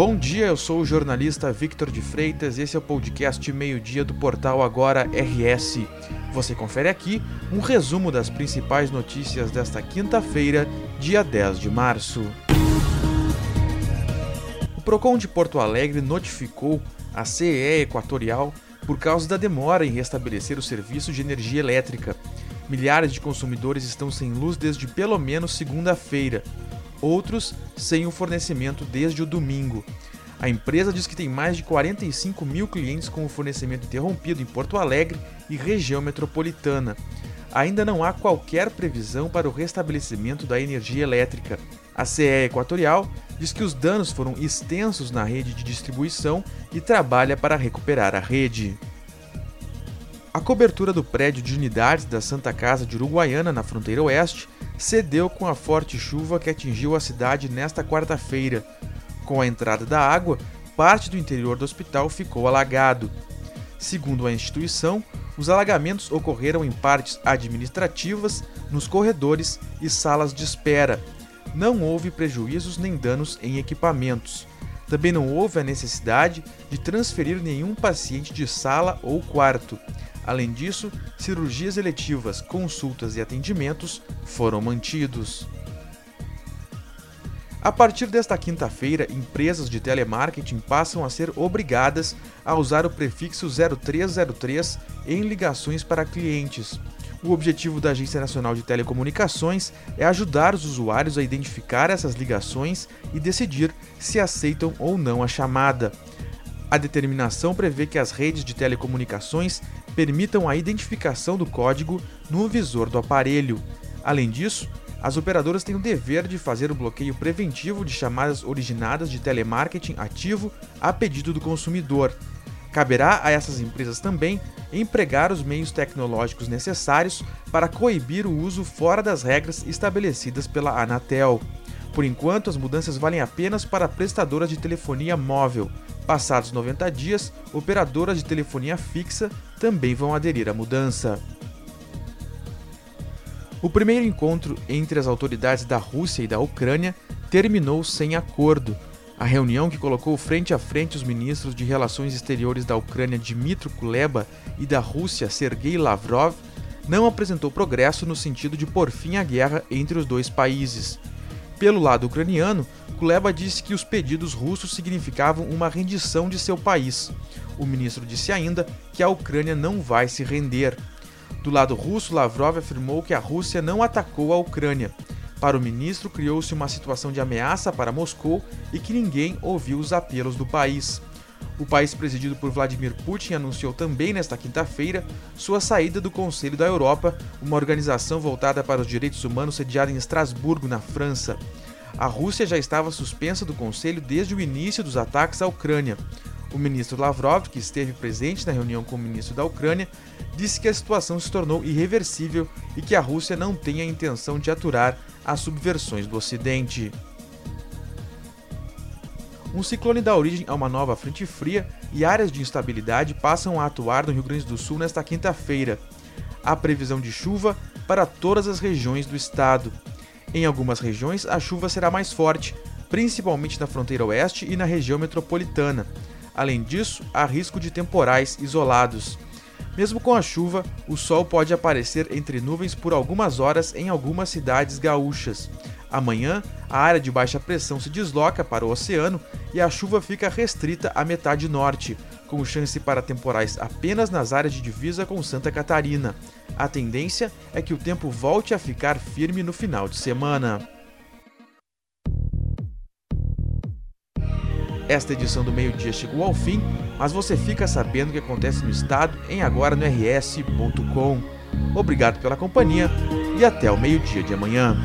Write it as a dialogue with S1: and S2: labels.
S1: Bom dia, eu sou o jornalista Victor de Freitas e esse é o podcast Meio-Dia do portal Agora RS. Você confere aqui um resumo das principais notícias desta quinta-feira, dia 10 de março. O Procon de Porto Alegre notificou a CEE Equatorial por causa da demora em restabelecer o serviço de energia elétrica. Milhares de consumidores estão sem luz desde pelo menos segunda-feira outros sem o fornecimento desde o domingo. A empresa diz que tem mais de 45 mil clientes com o fornecimento interrompido em Porto Alegre e região metropolitana. Ainda não há qualquer previsão para o restabelecimento da energia elétrica. A CE Equatorial diz que os danos foram extensos na rede de distribuição e trabalha para recuperar a rede. A cobertura do prédio de unidades da Santa Casa de Uruguaiana, na fronteira oeste, cedeu com a forte chuva que atingiu a cidade nesta quarta-feira. Com a entrada da água, parte do interior do hospital ficou alagado. Segundo a instituição, os alagamentos ocorreram em partes administrativas, nos corredores e salas de espera. Não houve prejuízos nem danos em equipamentos. Também não houve a necessidade de transferir nenhum paciente de sala ou quarto. Além disso, cirurgias eletivas, consultas e atendimentos foram mantidos. A partir desta quinta-feira, empresas de telemarketing passam a ser obrigadas a usar o prefixo 0303 em ligações para clientes. O objetivo da Agência Nacional de Telecomunicações é ajudar os usuários a identificar essas ligações e decidir se aceitam ou não a chamada. A determinação prevê que as redes de telecomunicações permitam a identificação do código no visor do aparelho. Além disso, as operadoras têm o dever de fazer o bloqueio preventivo de chamadas originadas de telemarketing ativo a pedido do consumidor. Caberá a essas empresas também empregar os meios tecnológicos necessários para coibir o uso fora das regras estabelecidas pela Anatel. Por enquanto, as mudanças valem apenas para prestadoras de telefonia móvel. Passados 90 dias, operadoras de telefonia fixa também vão aderir à mudança. O primeiro encontro entre as autoridades da Rússia e da Ucrânia terminou sem acordo. A reunião que colocou frente a frente os ministros de Relações Exteriores da Ucrânia Dmytro Kuleba e da Rússia Sergei Lavrov não apresentou progresso no sentido de pôr fim à guerra entre os dois países. Pelo lado ucraniano, Kuleba disse que os pedidos russos significavam uma rendição de seu país. O ministro disse ainda que a Ucrânia não vai se render. Do lado russo, Lavrov afirmou que a Rússia não atacou a Ucrânia. Para o ministro, criou-se uma situação de ameaça para Moscou e que ninguém ouviu os apelos do país. O país presidido por Vladimir Putin anunciou também nesta quinta-feira sua saída do Conselho da Europa, uma organização voltada para os direitos humanos sediada em Estrasburgo, na França. A Rússia já estava suspensa do Conselho desde o início dos ataques à Ucrânia. O ministro Lavrov, que esteve presente na reunião com o ministro da Ucrânia, disse que a situação se tornou irreversível e que a Rússia não tem a intenção de aturar as subversões do Ocidente. Um ciclone dá origem a uma nova frente fria e áreas de instabilidade passam a atuar no Rio Grande do Sul nesta quinta-feira. Há previsão de chuva para todas as regiões do estado. Em algumas regiões, a chuva será mais forte, principalmente na fronteira oeste e na região metropolitana. Além disso, há risco de temporais isolados. Mesmo com a chuva, o sol pode aparecer entre nuvens por algumas horas em algumas cidades gaúchas. Amanhã, a área de baixa pressão se desloca para o oceano e a chuva fica restrita à metade norte, com chance para temporais apenas nas áreas de divisa com Santa Catarina. A tendência é que o tempo volte a ficar firme no final de semana. Esta edição do meio-dia chegou ao fim, mas você fica sabendo o que acontece no estado em agora no rs.com. Obrigado pela companhia e até o meio-dia de amanhã.